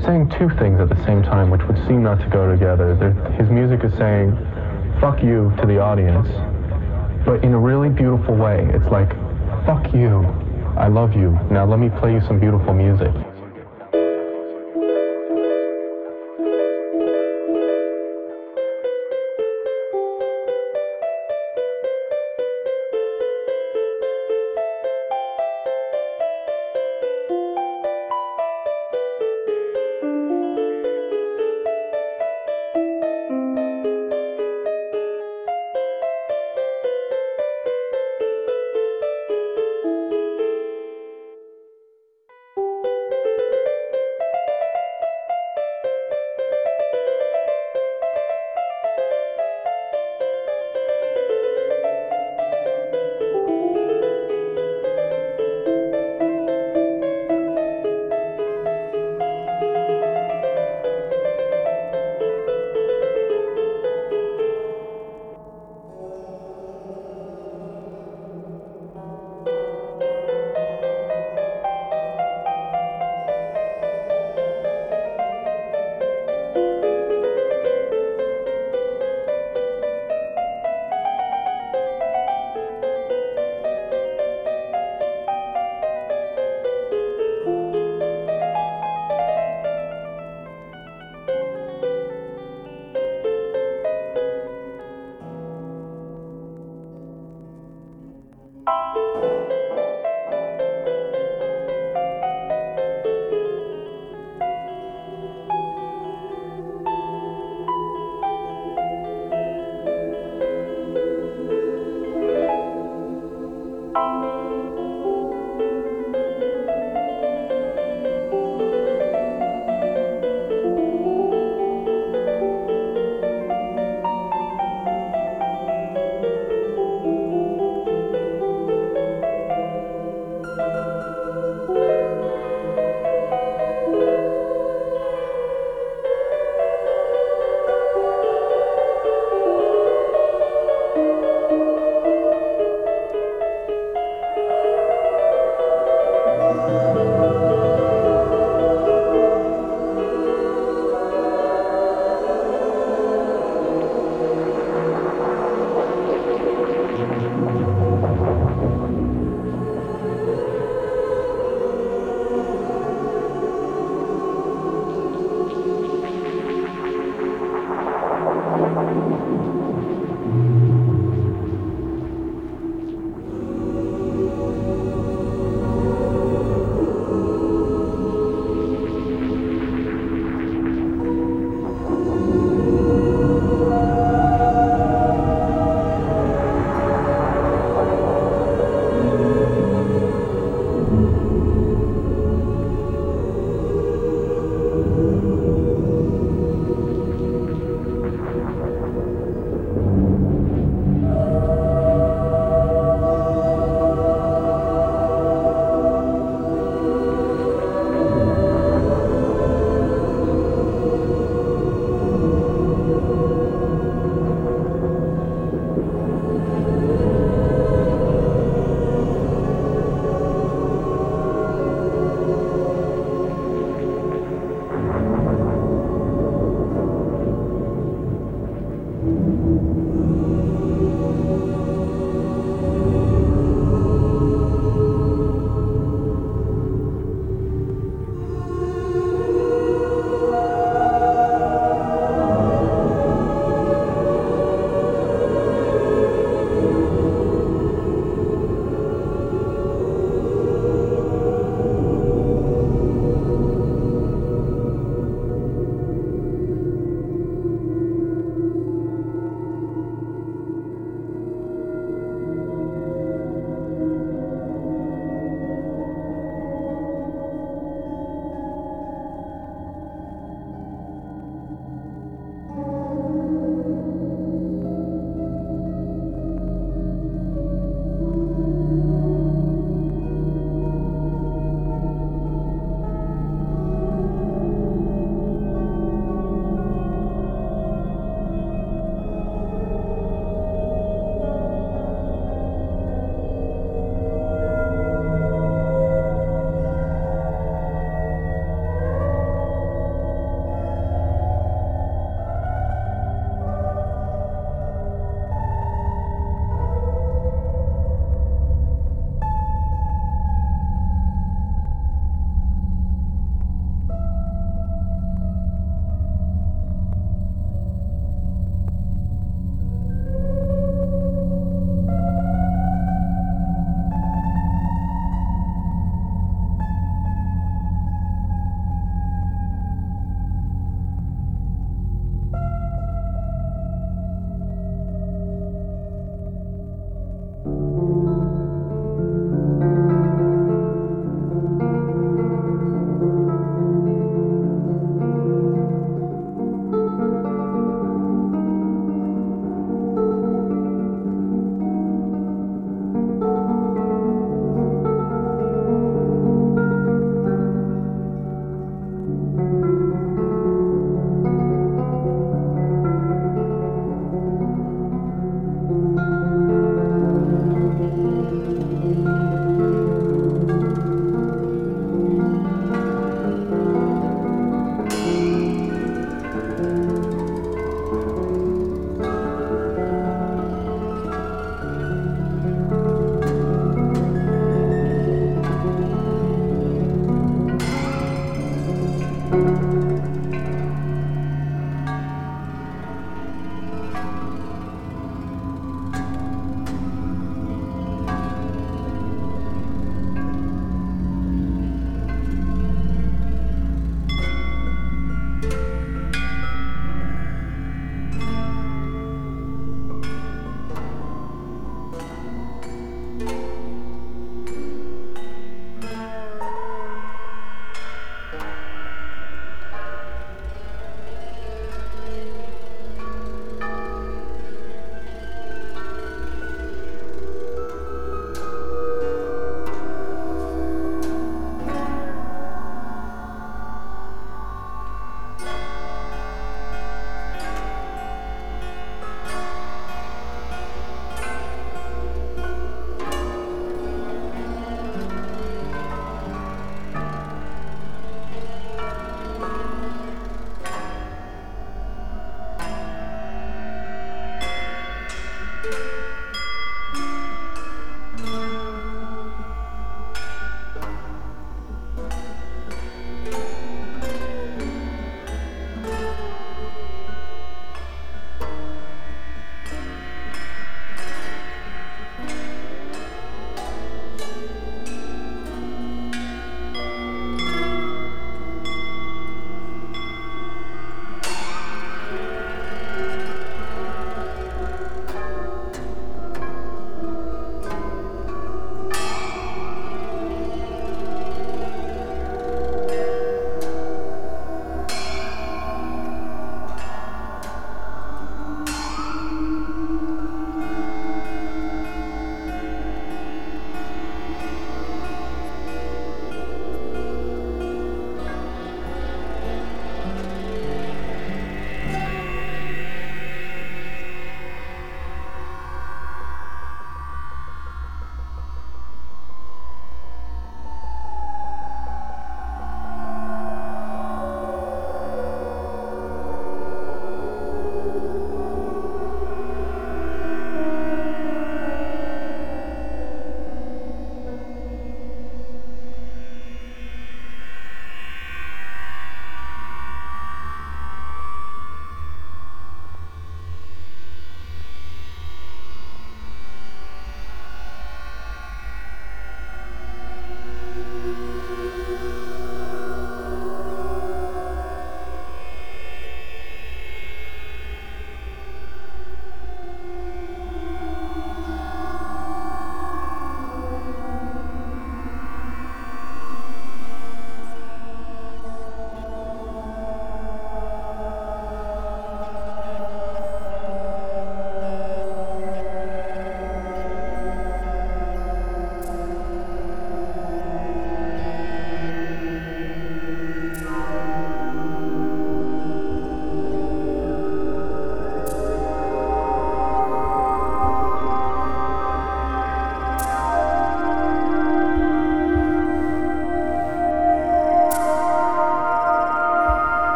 They're saying two things at the same time, which would seem not to go together. They're, his music is saying, fuck you to the audience, but in a really beautiful way. It's like, fuck you, I love you, now let me play you some beautiful music.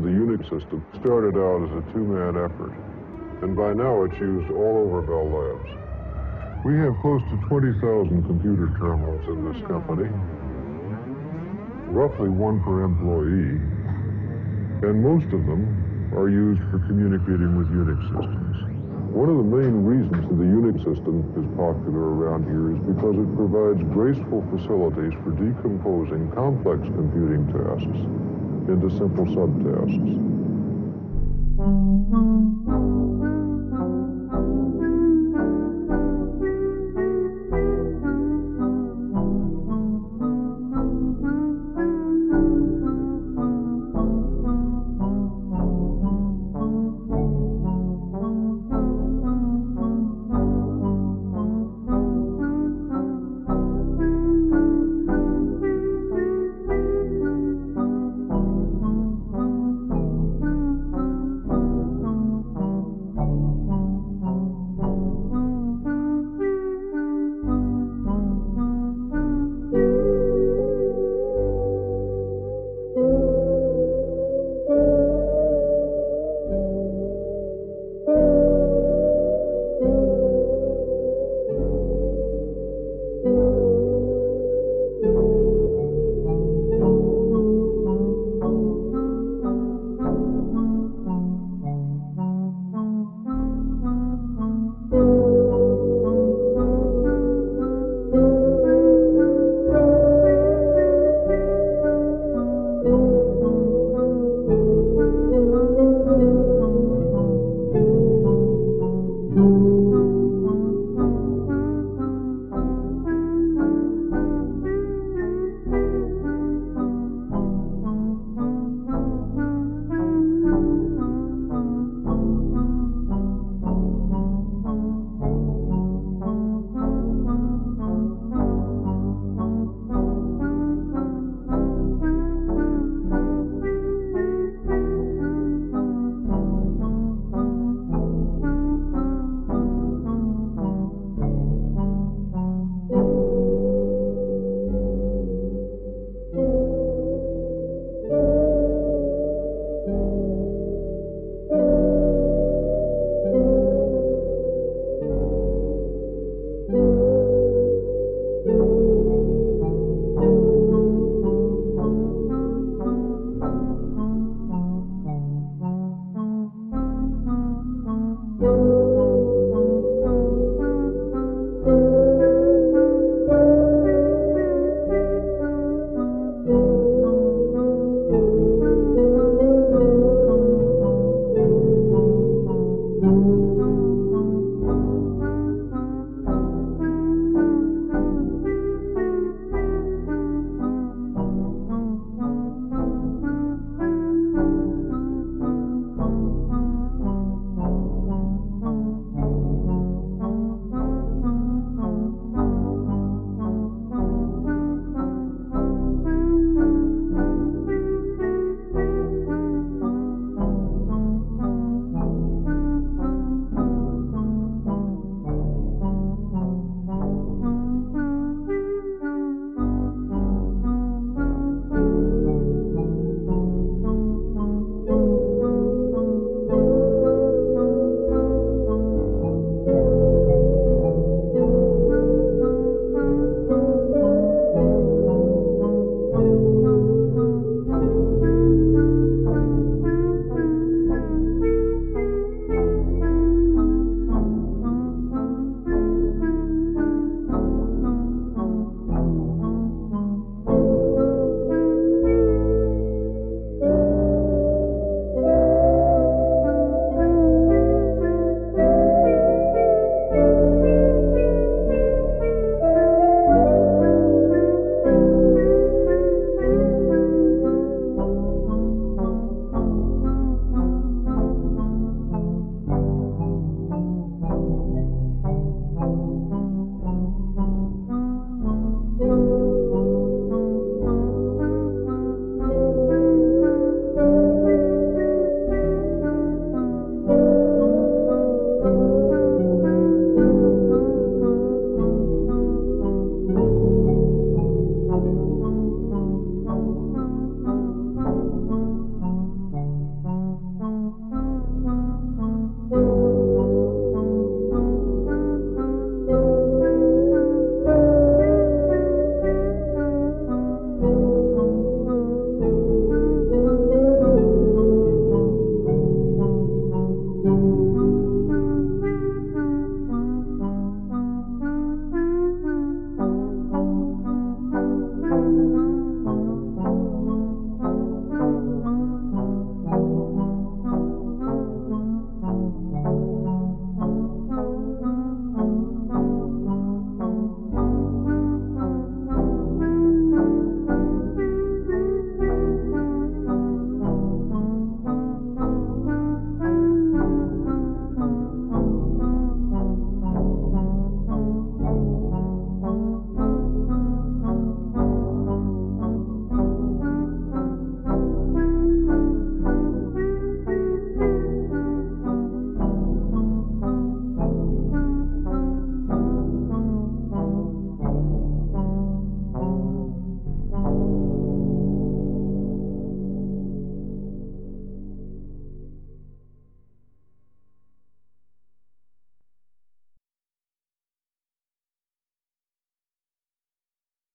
The Unix system started out as a two-man effort, and by now it's used all over Bell Labs. We have close to 20,000 computer terminals in this company, roughly one per employee, and most of them are used for communicating with Unix systems. One of the main reasons that the Unix system is popular around here is because it provides graceful facilities for decomposing complex computing tasks é de 100% de